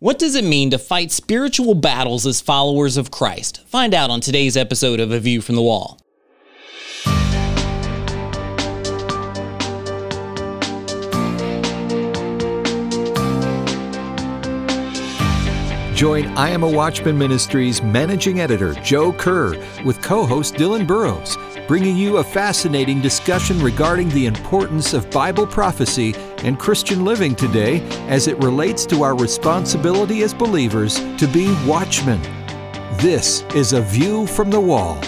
What does it mean to fight spiritual battles as followers of Christ? Find out on today's episode of A View from the Wall. Join I Am a Watchman Ministries managing editor Joe Kerr with co host Dylan Burrows, bringing you a fascinating discussion regarding the importance of Bible prophecy and Christian living today as it relates to our responsibility as believers to be watchmen. This is A View from the Wall.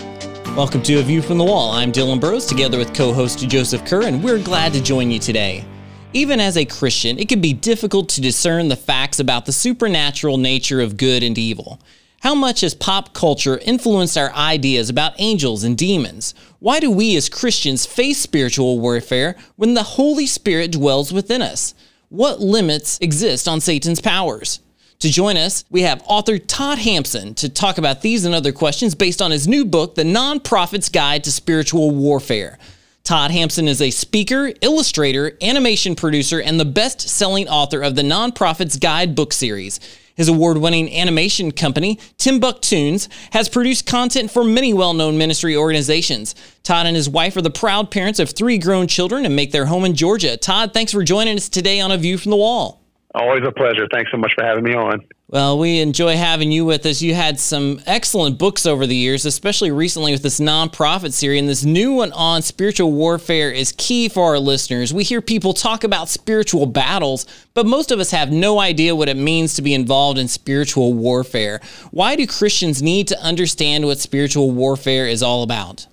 Welcome to A View from the Wall. I'm Dylan Burrows together with co host Joseph Kerr, and we're glad to join you today. Even as a Christian, it can be difficult to discern the facts about the supernatural nature of good and evil. How much has pop culture influenced our ideas about angels and demons? Why do we as Christians face spiritual warfare when the Holy Spirit dwells within us? What limits exist on Satan's powers? To join us, we have author Todd Hampson to talk about these and other questions based on his new book, The Non-Prophet's Guide to Spiritual Warfare. Todd Hampson is a speaker, illustrator, animation producer, and the best selling author of the Non-Prophet's Guide book series. His award winning animation company, Timbuktoons, has produced content for many well known ministry organizations. Todd and his wife are the proud parents of three grown children and make their home in Georgia. Todd, thanks for joining us today on A View from the Wall. Always a pleasure. Thanks so much for having me on. Well, we enjoy having you with us. You had some excellent books over the years, especially recently with this Non-Prophet series. And this new one on spiritual warfare is key for our listeners. We hear people talk about spiritual battles, but most of us have no idea what it means to be involved in spiritual warfare. Why do Christians need to understand what spiritual warfare is all about?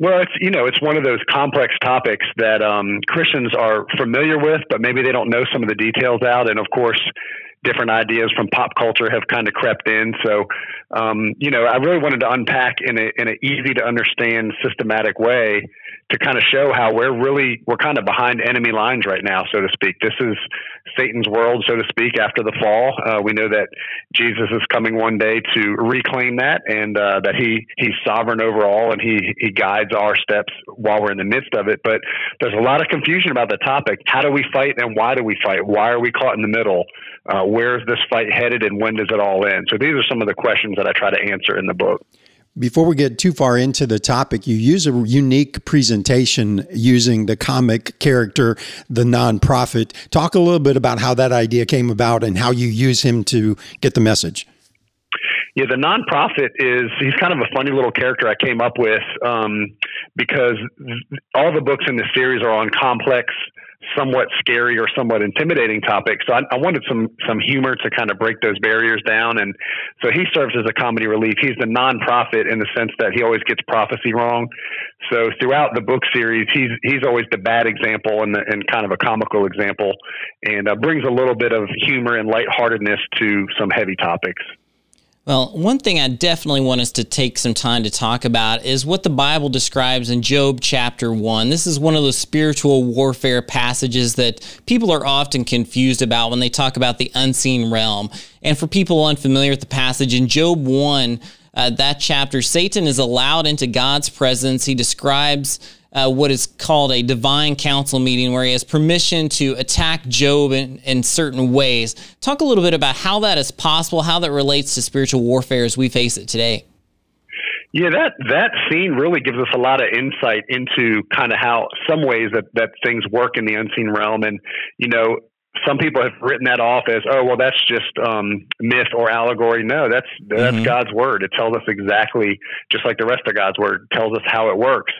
Well, it's you know it's one of those complex topics that um, Christians are familiar with, but maybe they don't know some of the details out. And of course, different ideas from pop culture have kind of crept in. So, um, you know, I really wanted to unpack in a in an easy to understand, systematic way to kind of show how we're really we're kind of behind enemy lines right now, so to speak. This is Satan's world, so to speak, after the fall. Uh, we know that Jesus is coming one day to reclaim that, and uh, that he he's sovereign over all, and he he guides our steps while we're in the midst of it. But there's a lot of confusion about the topic. How do we fight, and why do we fight? Why are we caught in the middle? Uh, where is this fight headed, and when does it all end? So these are some of the questions that I try to answer in the book. Before we get too far into the topic, you use a unique presentation using the comic character, the Non-Prophet. Talk a little bit about how that idea came about and how you use him to get the message. Yeah, the Non-Prophet is he's kind of a funny little character I came up with um, because all the books in the series are on complex somewhat scary or somewhat intimidating topic. So I, I, wanted some some humor to kind of break those barriers down. And so he serves as a comedy relief. He's the Non-Prophet in the sense that he always gets prophecy wrong. So throughout the book series, he's he's always the bad example and the, and kind of a comical example, and uh, brings a little bit of humor and lightheartedness to some heavy topics. Well, one thing I definitely want us to take some time to talk about is what the Bible describes in Job chapter 1. This is one of those spiritual warfare passages that people are often confused about when they talk about the unseen realm. And for people unfamiliar with the passage, in Job 1, uh, that chapter, Satan is allowed into God's presence. He describes uh, what is called a divine council meeting where he has permission to attack Job in, in certain ways. Talk a little bit about how that is possible, how that relates to spiritual warfare as we face it today. Yeah, that that scene really gives us a lot of insight into kind of how some ways that that things work in the unseen realm, and you know, some people have written that off as, oh, well, that's just um, myth or allegory. No, that's that's mm-hmm. God's word. It tells us exactly, just like the rest of God's word, tells us how it works.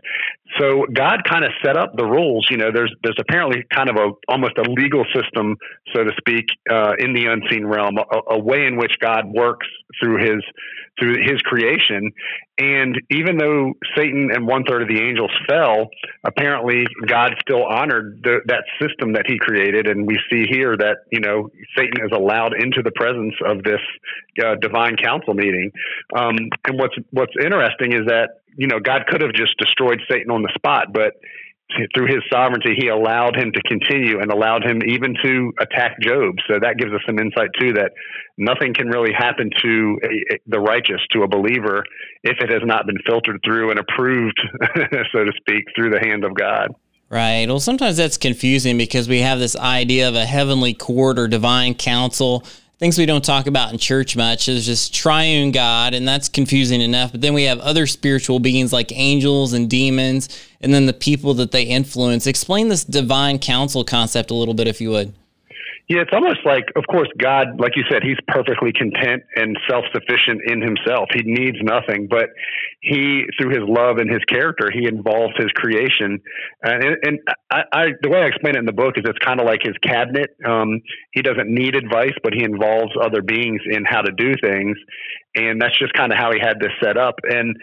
So God kind of set up the rules. You know, there's there's apparently kind of a almost a legal system, so to speak, uh, in the unseen realm, a, a way in which God works through His through his creation. And even though Satan and one third of the angels fell, apparently God still honored the, that system that he created. And we see here that, you know, Satan is allowed into the presence of this uh, divine council meeting. Um, and what's, what's interesting is that, you know, God could have just destroyed Satan on the spot, but through his sovereignty, he allowed him to continue and allowed him even to attack Job. So that gives us some insight too that nothing can really happen to a, a, the righteous, to a believer, if it has not been filtered through and approved, so to speak, through the hand of God. Right. Well, sometimes that's confusing because we have this idea of a heavenly court or divine council things we don't talk about in church much is just triune God, and that's confusing enough. But then we have other spiritual beings like angels and demons, and then the people that they influence. Explain this divine council concept a little bit, if you would. Yeah, it's almost like, of course, God, like you said, He's perfectly content and self sufficient in Himself. He needs nothing, but He, through His love and His character, He involves His creation. And, and I, I, the way I explain it in the book is it's kind of like His cabinet. Um, he doesn't need advice, but He involves other beings in how to do things. And that's just kind of how He had this set up. And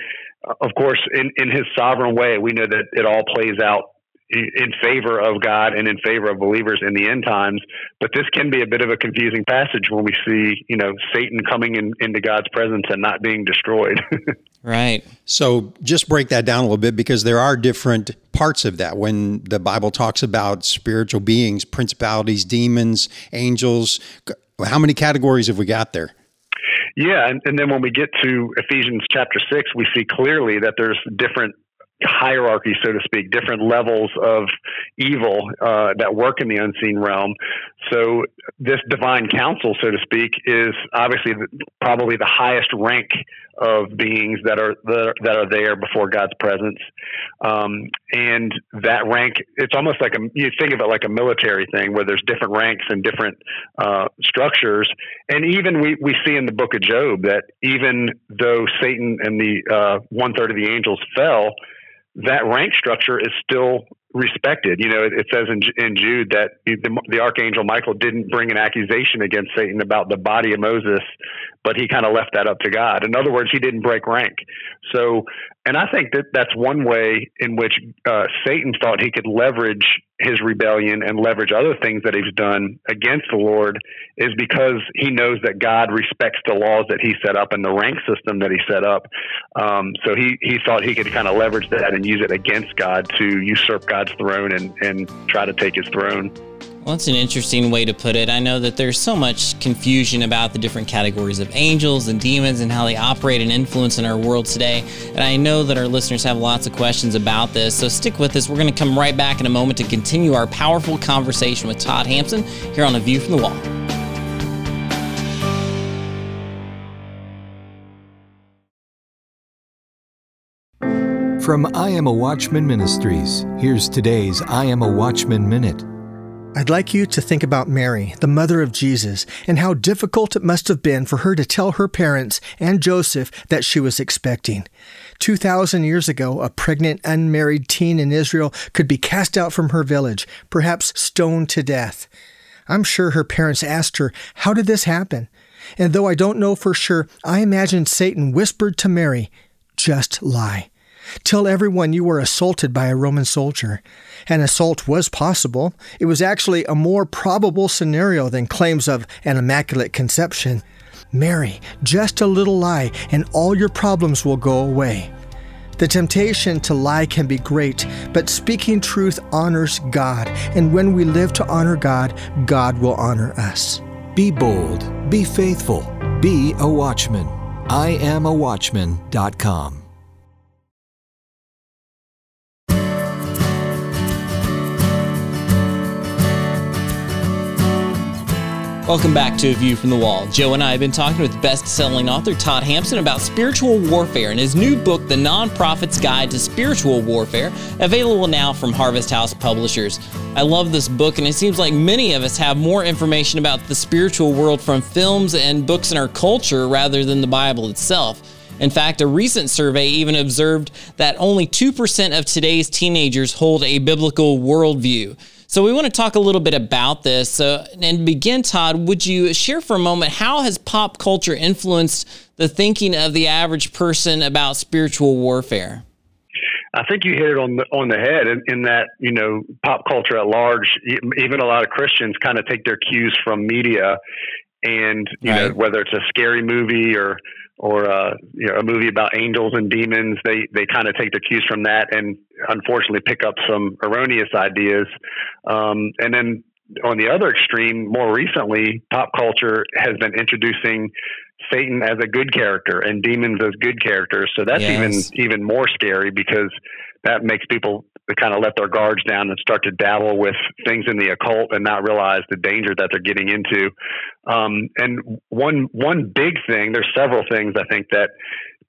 uh, of course, in, in His sovereign way, we know that it all plays out in favor of God and in favor of believers in the end times. But this can be a bit of a confusing passage when we see, you know, Satan coming in, into God's presence and not being destroyed. right. So just break that down a little bit because there are different parts of that. When the Bible talks about spiritual beings, principalities, demons, angels, how many categories have we got there? Yeah, and, and then when we get to Ephesians chapter six, we see clearly that there's different hierarchy, so to speak, different levels of evil uh, that work in the unseen realm. So this divine council, so to speak, is obviously the, probably the highest rank of beings that are that are there before God's presence, um, and that rank it's almost like a you think of it like a military thing where there's different ranks and different uh, structures, and even we we see in the book of Job that even though Satan and the uh, one third of the angels fell that rank structure is still respected. You know, it, it says in, in Jude that the, the, archangel Michael didn't bring an accusation against Satan about the body of Moses, but he kind of left that up to God. In other words, he didn't break rank. So, and I think that that's one way in which uh, Satan thought he could leverage his rebellion and leverage other things that he's done against the Lord is because he knows that God respects the laws that he set up and the rank system that he set up. Um, so he, he thought he could kind of leverage that and use it against God to usurp God's throne and, and try to take his throne. Well, that's an interesting way to put it. I know that there's so much confusion about the different categories of angels and demons and how they operate and influence in our world today. And I know that our listeners have lots of questions about this. So stick with us. We're going to come right back in a moment to continue our powerful conversation with Todd Hampson here on A View from the Wall. From I Am a Watchman Ministries, here's today's I Am a Watchman Minute. I'd like you to think about Mary, the mother of Jesus, and how difficult it must have been for her to tell her parents and Joseph that she was expecting. 2,000 years ago, a pregnant, unmarried teen in Israel could be cast out from her village, perhaps stoned to death. I'm sure her parents asked her, How did this happen? And though I don't know for sure, I imagine Satan whispered to Mary, Just lie. Tell everyone you were assaulted by a Roman soldier. An assault was possible. It was actually a more probable scenario than claims of an immaculate conception. Mary, just a little lie, and all your problems will go away. The temptation to lie can be great, but speaking truth honors God, and when we live to honor God, God will honor us. Be bold, be faithful, be a watchman. I am a watchman.com. Welcome back to A View from the Wall. Joe and I have been talking with best selling author Todd Hampson about spiritual warfare in his new book, The Non-Prophet's Guide to Spiritual Warfare, available now from Harvest House Publishers. I love this book, and it seems like many of us have more information about the spiritual world from films and books in our culture rather than the Bible itself. In fact, a recent survey even observed that only 2% of today's teenagers hold a biblical worldview. So we want to talk a little bit about this. So, and begin, Todd, would you share for a moment how has pop culture influenced the thinking of the average person about spiritual warfare? I think you hit it on the on the head in, in, that you know pop culture at large, even a lot of Christians kind of take their cues from media, and you right. know whether it's a scary movie or or uh, you know, a movie about angels and demons. They they kind of take their cues from that, and unfortunately pick up some erroneous ideas. Um, and then on the other extreme, more recently, pop culture has been introducing Satan as a good character and demons as good characters. So that's yes. even even more scary because that makes people kind of let their guards down and start to dabble with things in the occult and not realize the danger that they're getting into. Um, and one one big thing, there's several things I think that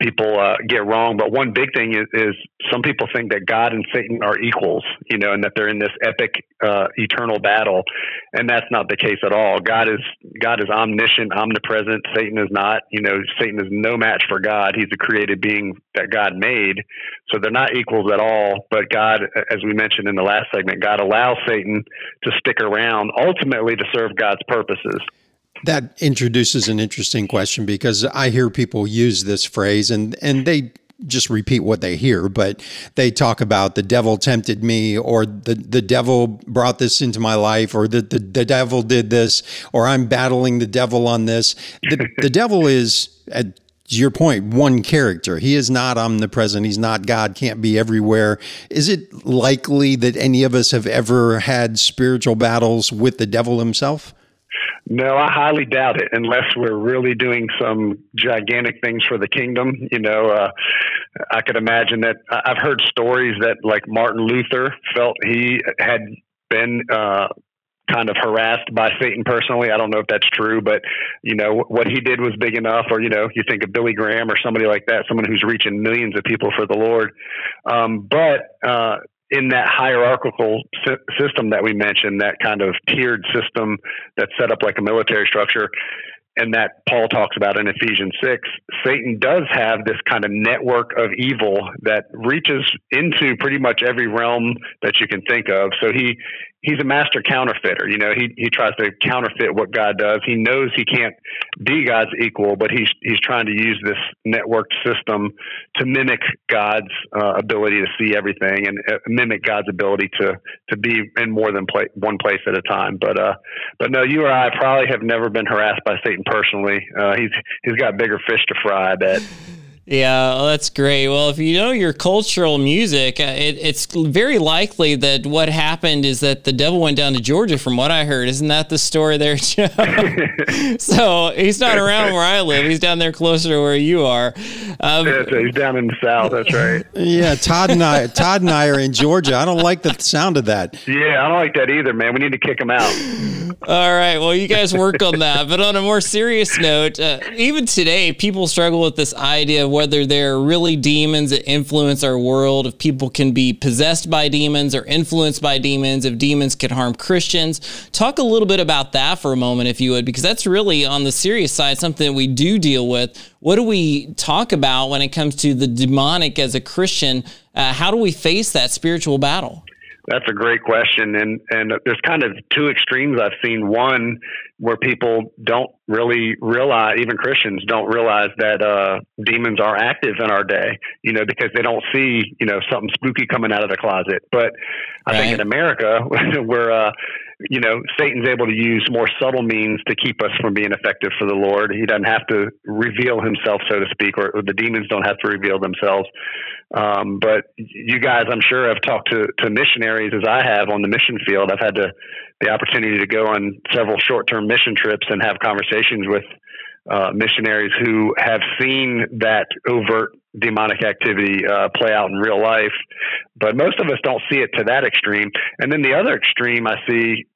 people uh, get wrong. But one big thing is, is, some people think that God and Satan are equals, you know, and that they're in this epic, uh, eternal battle, and that's not the case at all. God is God is omniscient, omnipresent. Satan is not. You know, Satan is no match for God. He's a created being that God made, so they're not equals at all. But God, as we mentioned in the last segment, God allows Satan to stick around ultimately to serve God's purposes. That introduces an interesting question because I hear people use this phrase and, and they just repeat what they hear, but they talk about the devil tempted me or the, the devil brought this into my life or the, the, the devil did this or I'm battling the devil on this. The, the devil is, at your point, one character. He is not omnipresent. He's not God, can't be everywhere. Is it likely that any of us have ever had spiritual battles with the devil himself? No, I highly doubt it unless we're really doing some gigantic things for the kingdom. You know, uh, I could imagine that I've heard stories that like Martin Luther felt he had been uh, kind of harassed by Satan personally. I don't know if that's true, but you know what he did was big enough. Or you know, you think of Billy Graham or somebody like that, someone who's reaching millions of people for the Lord. Um, but uh, in that hierarchical system that we mentioned, that kind of tiered system that's set up like a military structure, and that Paul talks about in Ephesians 6, Satan does have this kind of network of evil that reaches into pretty much every realm that you can think of. So he he's a master counterfeiter. You know, he he tries to counterfeit what God does. He knows he can't be God's equal, but he's he's trying to use this networked system to mimic God's uh, ability to see everything and uh, mimic God's ability to to be in more than play, one place at a time. But uh, but no, you or I probably have never been harassed by Satan personally. Uh, he's he's got bigger fish to fry. I bet. Yeah, well, that's great. Well, if you know your cultural music, uh, it, it's very likely that what happened is that the devil went down to Georgia, from what I heard. Isn't that the story there, Joe? so he's not around where I live. He's down there closer to where you are. Um, yeah, he's down in the south. That's right. Yeah, Todd and I, Todd and I are in Georgia. I don't like the sound of that. Yeah, I don't like that either, man. We need to kick him out. All right. Well, you guys work on that. But on a more serious note, uh, even today, people struggle with this idea of whether they're really demons that influence our world, if people can be possessed by demons or influenced by demons, if demons can harm Christians. Talk a little bit about that for a moment, if you would, because that's really on the serious side something that we do deal with. What do we talk about when it comes to the demonic as a Christian? Uh, how do we face that spiritual battle? That's a great question, and and there's kind of two extremes I've seen. One where people don't really realize, even Christians don't realize that uh, demons are active in our day. You know, because they don't see you know something spooky coming out of the closet. But I right. think in America, where uh, you know Satan's able to use more subtle means to keep us from being effective for the Lord. He doesn't have to reveal himself, so to speak, or, or the demons don't have to reveal themselves. Um, but you guys, I'm sure, have talked to, to missionaries as I have on the mission field. I've had to, the opportunity to go on several short term mission trips and have conversations with uh, missionaries who have seen that overt demonic activity uh, play out in real life. But most of us don't see it to that extreme. And then the other extreme I see,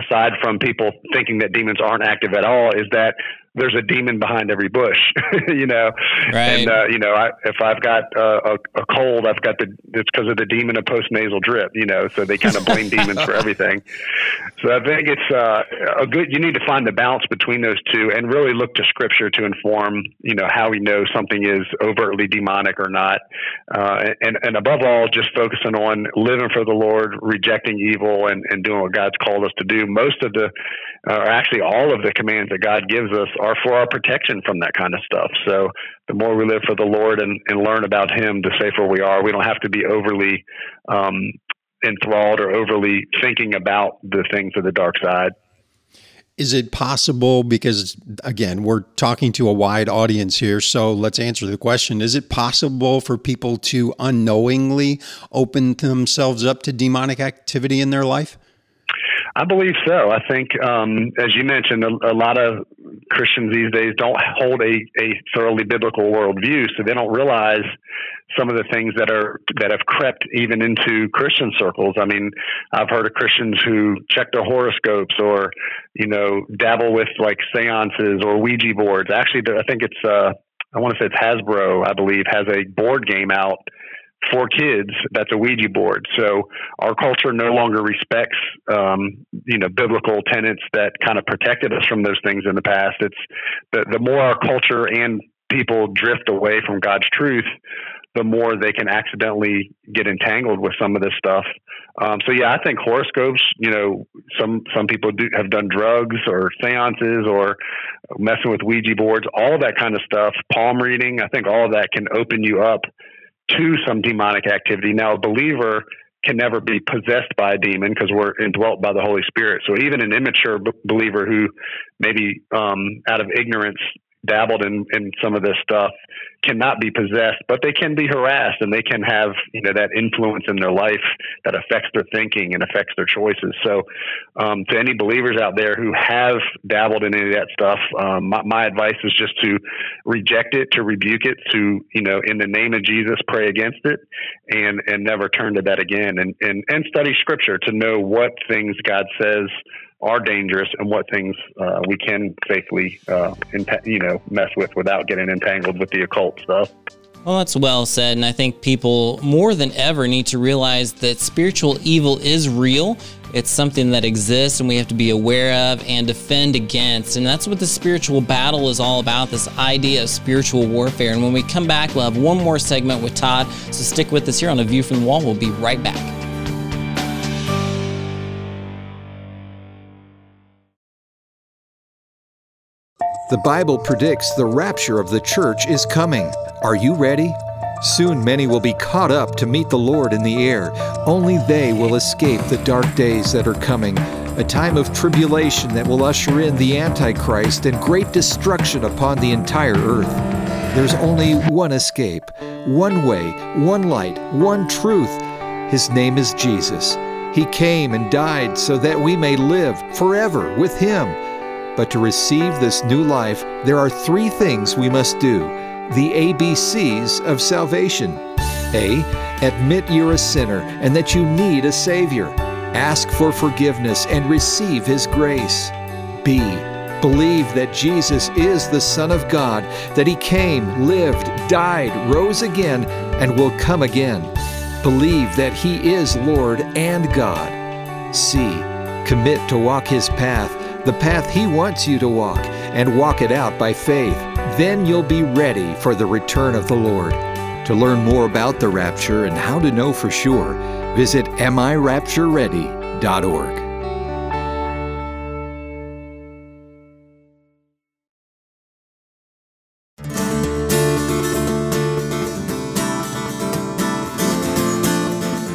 aside from people thinking that demons aren't active at all, is that there's a demon behind every bush, you know. Right. And uh, you know, I, if I've got uh, a, a, cold, I've got the it's because of the demon of postnasal drip, you know. So they kind of blame demons for everything. So I think it's uh, a good. You need to find the balance between those two, and really look to Scripture to inform, you know, how we know something is overtly demonic or not. Uh, and and above all, just focusing on living for the Lord, rejecting evil, and and doing what God's called us to do. Most of the, or actually all of the commands that God gives us are for our protection from that kind of stuff. So the more we live for the Lord and, and learn about Him, the safer we are. We don't have to be overly um, enthralled or overly thinking about the things of the dark side. Is it possible, because again, we're talking to a wide audience here, so let's answer the question. Is it possible for people to unknowingly open themselves up to demonic activity in their life? I believe so. I think, um, as you mentioned, a, a, lot of Christians these days don't hold a, a thoroughly biblical worldview, so they don't realize some of the things that are that have crept even into Christian circles. I mean, I've heard of Christians who check their horoscopes or, you know, dabble with like seances or Ouija boards. Actually, I think it's uh, I want to say it's Hasbro, I believe, has a board game out for kids that's a Ouija board. So our culture no longer respects, um, you know, biblical tenets that kind of protected us from those things in the past. It's the, the more our culture and people drift away from God's truth, the more they can accidentally get entangled with some of this stuff. Um, so yeah, I think horoscopes. You know, some some people do have done drugs or seances or messing with Ouija boards, all that kind of stuff. Palm reading. I think all of that can open you up to some demonic activity. Now, a believer can never be possessed by a demon because we're indwelt by the Holy Spirit. So even an immature b- believer who maybe um, out of ignorance dabbled in, in some of this stuff cannot be possessed, but they can be harassed and they can have, you know, that influence in their life that affects their thinking and affects their choices. So, um, to any believers out there who have dabbled in any of that stuff, um, my, my advice is just to reject it, to rebuke it, to, you know, in the name of Jesus, pray against it and, and never turn to that again and, and, and study scripture to know what things God says are dangerous and what things uh, we can safely, uh, you know, mess with without getting entangled with the occult stuff. Well, that's well said. And I think people more than ever need to realize that spiritual evil is real. It's something that exists and we have to be aware of and defend against. And that's what the spiritual battle is all about this idea of spiritual warfare. And when we come back, we'll have one more segment with Todd. So stick with us here on A View from the Wall. We'll be right back. The Bible predicts the rapture of the church is coming. Are you ready? Soon many will be caught up to meet the Lord in the air. Only they will escape the dark days that are coming, a time of tribulation that will usher in the Antichrist and great destruction upon the entire earth. There's only one escape, one way, one light, one truth. His name is Jesus. He came and died so that we may live forever with Him. But to receive this new life, there are three things we must do the ABCs of salvation. A. Admit you're a sinner and that you need a Savior. Ask for forgiveness and receive His grace. B. Believe that Jesus is the Son of God, that He came, lived, died, rose again, and will come again. Believe that He is Lord and God. C. Commit to walk His path the path He wants you to walk, and walk it out by faith. Then you'll be ready for the return of the Lord. To learn more about the rapture and how to know for sure, visit AmIRaptureReady.org.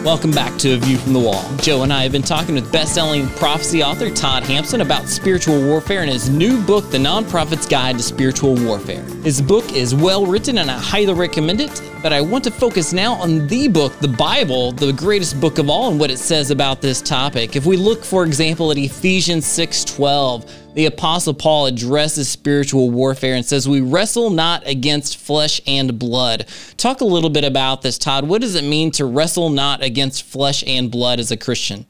Welcome back to A View from the Wall. Joe and I have been talking with best-selling prophecy author Todd Hampson about spiritual warfare and his new book, The Non-Prophet's Guide to Spiritual Warfare. His book is well written and I highly recommend it, but I want to focus now on the book, the Bible, the greatest book of all and what it says about this topic. If we look for example at Ephesians 6:12, the Apostle Paul addresses spiritual warfare and says, We wrestle not against flesh and blood. Talk a little bit about this, Todd. What does it mean to wrestle not against flesh and blood as a Christian?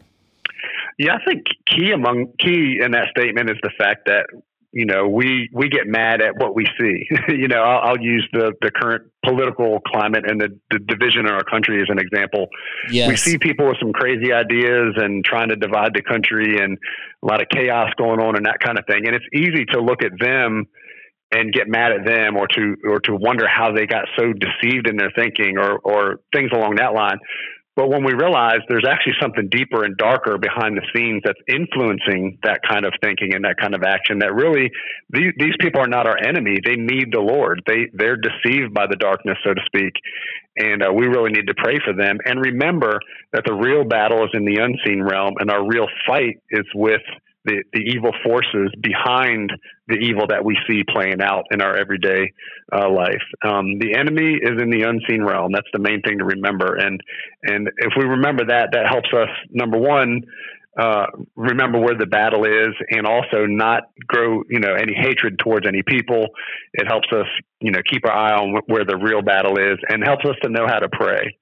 Yeah, I think key among key in that statement is the fact that you know, we we get mad at what we see. you know, I'll, I'll, use the the current political climate and the, the division in our country as an example. Yes. We see people with some crazy ideas and trying to divide the country and a lot of chaos going on and that kind of thing. And it's easy to look at them and get mad at them or to or to wonder how they got so deceived in their thinking or or things along that line. But when we realize there's actually something deeper and darker behind the scenes that's influencing that kind of thinking and that kind of action, that really these, these people are not our enemy. They need the Lord. They they're deceived by the darkness, so to speak, and uh, we really need to pray for them and remember that the real battle is in the unseen realm, and our real fight is with the, the evil forces behind the evil that we see playing out in our everyday uh, life. Um, the enemy is in the unseen realm. That's the main thing to remember. And and if we remember that, that helps us. Number one. uh, remember where the battle is and also not grow, you know, any hatred towards any people. It helps us, you know, keep our eye on where the real battle is and helps us to know how to pray.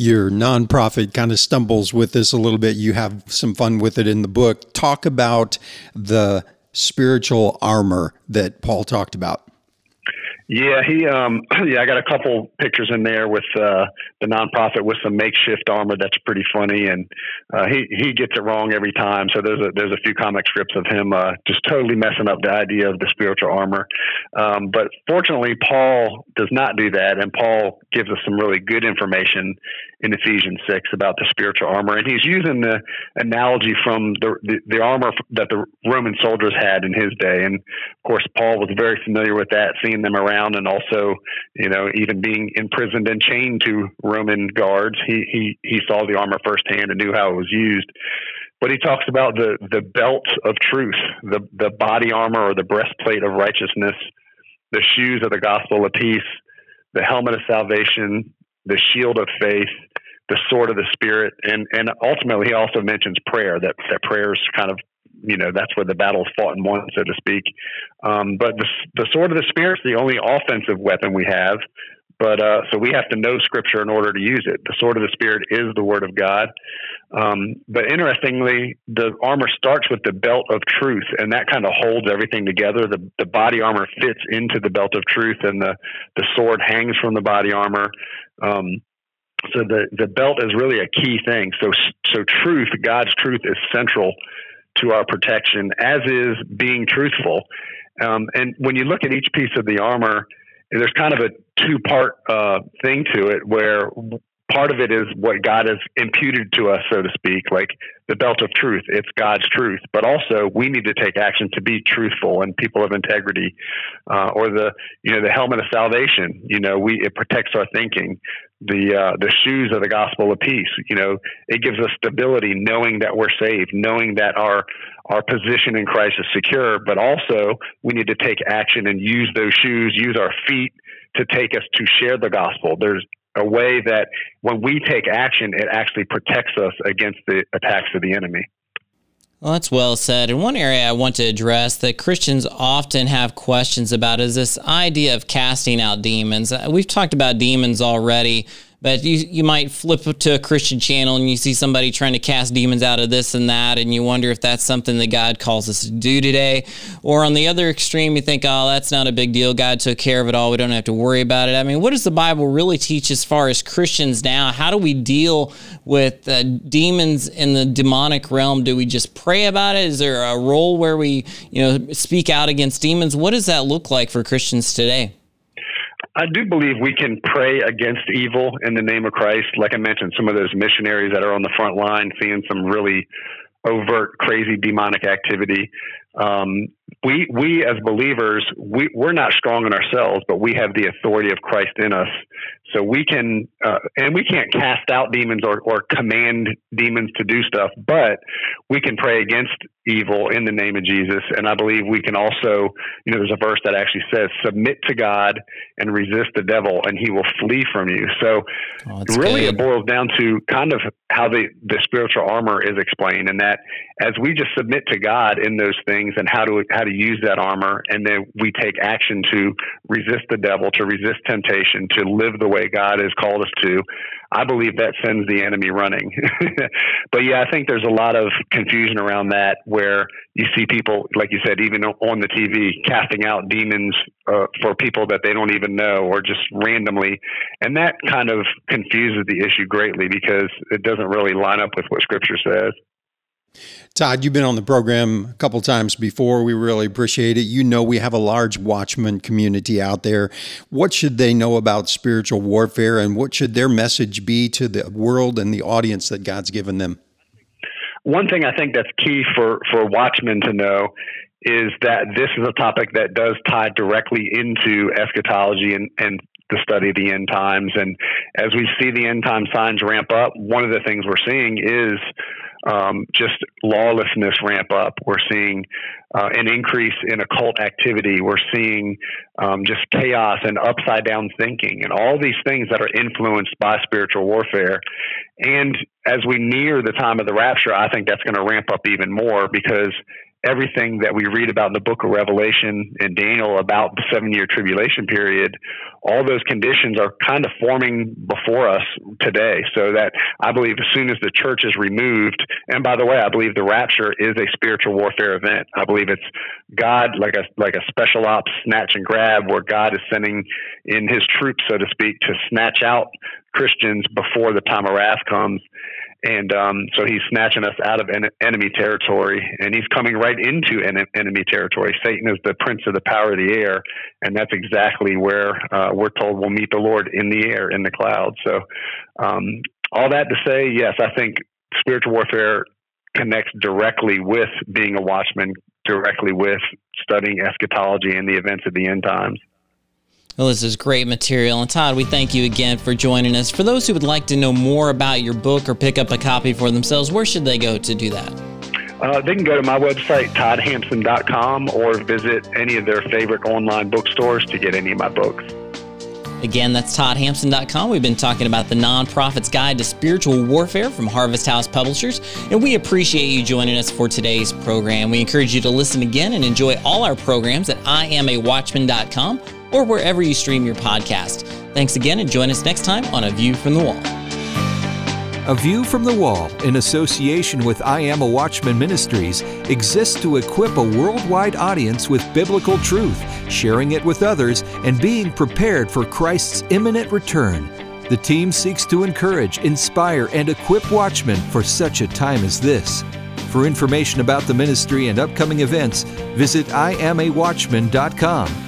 Your Non-Prophet kind of stumbles with this a little bit. You have some fun with it in the book. Talk about the spiritual armor that Paul talked about. Yeah, he um yeah, I got a couple pictures in there with uh the Non-Prophet with some makeshift armor that's pretty funny and uh he he gets it wrong every time. So there's a there's a few comic strips of him uh just totally messing up the idea of the spiritual armor. Um but fortunately Paul does not do that and Paul gives us some really good information in Ephesians 6 about the spiritual armor. And he's using the analogy from the, the, the, armor that the Roman soldiers had in his day. And of course, Paul was very familiar with that, seeing them around and also, you know, even being imprisoned and chained to Roman guards. He, he, he saw the armor firsthand and knew how it was used. But he talks about the, the belt of truth, the, the body armor or the breastplate of righteousness, the shoes of the gospel of peace, the helmet of salvation, the shield of faith, the sword of the spirit, and and ultimately he also mentions prayer. That that prayer is kind of you know that's where the battle is fought and won, so to speak. Um, but the the sword of the spirit is the only offensive weapon we have. But uh, so we have to know Scripture in order to use it. The sword of the Spirit is the Word of God. Um, but interestingly, the armor starts with the belt of truth, and that kind of holds everything together. The the body armor fits into the belt of truth, and the the sword hangs from the body armor. Um, so the the belt is really a key thing. So so truth, God's truth, is central to our protection, as is being truthful. Um, and when you look at each piece of the armor, there's kind of a two part uh, thing to it where part of it is what God has imputed to us, so to speak, like the belt of truth. It's God's truth, but also we need to take action to be truthful and people of integrity, uh, or the you know the helmet of salvation. You know, we it protects our thinking. The uh, the shoes of the gospel of peace. You know, it gives us stability, knowing that we're saved, knowing that our our position in Christ is secure. But also, we need to take action and use those shoes, use our feet to take us to share the gospel. There's a way that when we take action, it actually protects us against the attacks of the enemy. Well, that's well said. And one area I want to address that Christians often have questions about is this idea of casting out demons. Uh, we've talked about demons already but you you might flip to a Christian channel and you see somebody trying to cast demons out of this and that, and you wonder if that's something that God calls us to do today. Or on the other extreme, you think, oh, that's not a big deal. God took care of it all. We don't have to worry about it. I mean, what does the Bible really teach as far as Christians now? How do we deal with uh, demons in the demonic realm? Do we just pray about it? Is there a role where we, you know, speak out against demons? What does that look like for Christians today? I do believe we can pray against evil in the name of Christ. Like I mentioned, some of those missionaries that are on the front line seeing some really overt, crazy demonic activity. Um, we we as believers we we're not strong in ourselves, but we have the authority of Christ in us, so we can uh, and we can't cast out demons or or command demons to do stuff, but we can pray against evil in the name of Jesus. And I believe we can also, you know, there's a verse that actually says, "Submit to God and resist the devil, and he will flee from you." So oh, really, good. it boils down to kind of how the the spiritual armor is explained, and that as we just submit to God in those things and how to how to use that armor, and then we take action to resist the devil, to resist temptation, to live the way God has called us to. I believe that sends the enemy running. but yeah, I think there's a lot of confusion around that where you see people, like you said, even on the TV, casting out demons uh, for people that they don't even know or just randomly. And that kind of confuses the issue greatly because it doesn't really line up with what Scripture says. Todd, you've been on the program a couple times before. We really appreciate it. You know, we have a large watchman community out there. What should they know about spiritual warfare and what should their message be to the world and the audience that God's given them? One thing I think that's key for, for watchmen to know is that this is a topic that does tie directly into eschatology and, and the study of the end times. And as we see the end time signs ramp up, one of the things we're seeing is um, just lawlessness ramp up. We're seeing uh, an increase in occult activity. We're seeing um, just chaos and upside down thinking and all these things that are influenced by spiritual warfare. And as we near the time of the rapture, I think that's going to ramp up even more because everything that we read about in the book of Revelation and Daniel about the seven year tribulation period, all those conditions are kind of forming before us today. So that I believe as soon as the church is removed, and by the way, I believe the rapture is a spiritual warfare event. I believe it's God like a like a special ops snatch and grab where God is sending in his troops, so to speak, to snatch out Christians before the time of wrath comes and um, so he's snatching us out of en- enemy territory, and he's coming right into en- enemy territory. Satan is the prince of the power of the air, and that's exactly where uh, we're told we'll meet the Lord in the air, in the clouds. So, um, all that to say, yes, I think spiritual warfare connects directly with being a watchman, directly with studying eschatology and the events of the end times. Well, this is great material. And Todd, we thank you again for joining us. For those who would like to know more about your book or pick up a copy for themselves, where should they go to do that? Uh, they can go to my website, toddhampson.com, or visit any of their favorite online bookstores to get any of my books. Again, that's toddhampson.com. We've been talking about the Non-Prophet's Guide to Spiritual Warfare from Harvest House Publishers, and we appreciate you joining us for today's program. We encourage you to listen again and enjoy all our programs at iamawatchman.com or wherever you stream your podcast. Thanks again and join us next time on A View from the Wall. A View from the Wall, in association with I Am a Watchman Ministries, exists to equip a worldwide audience with biblical truth, sharing it with others, and being prepared for Christ's imminent return. The team seeks to encourage, inspire, and equip watchmen for such a time as this. For information about the ministry and upcoming events, visit iamawatchman.com.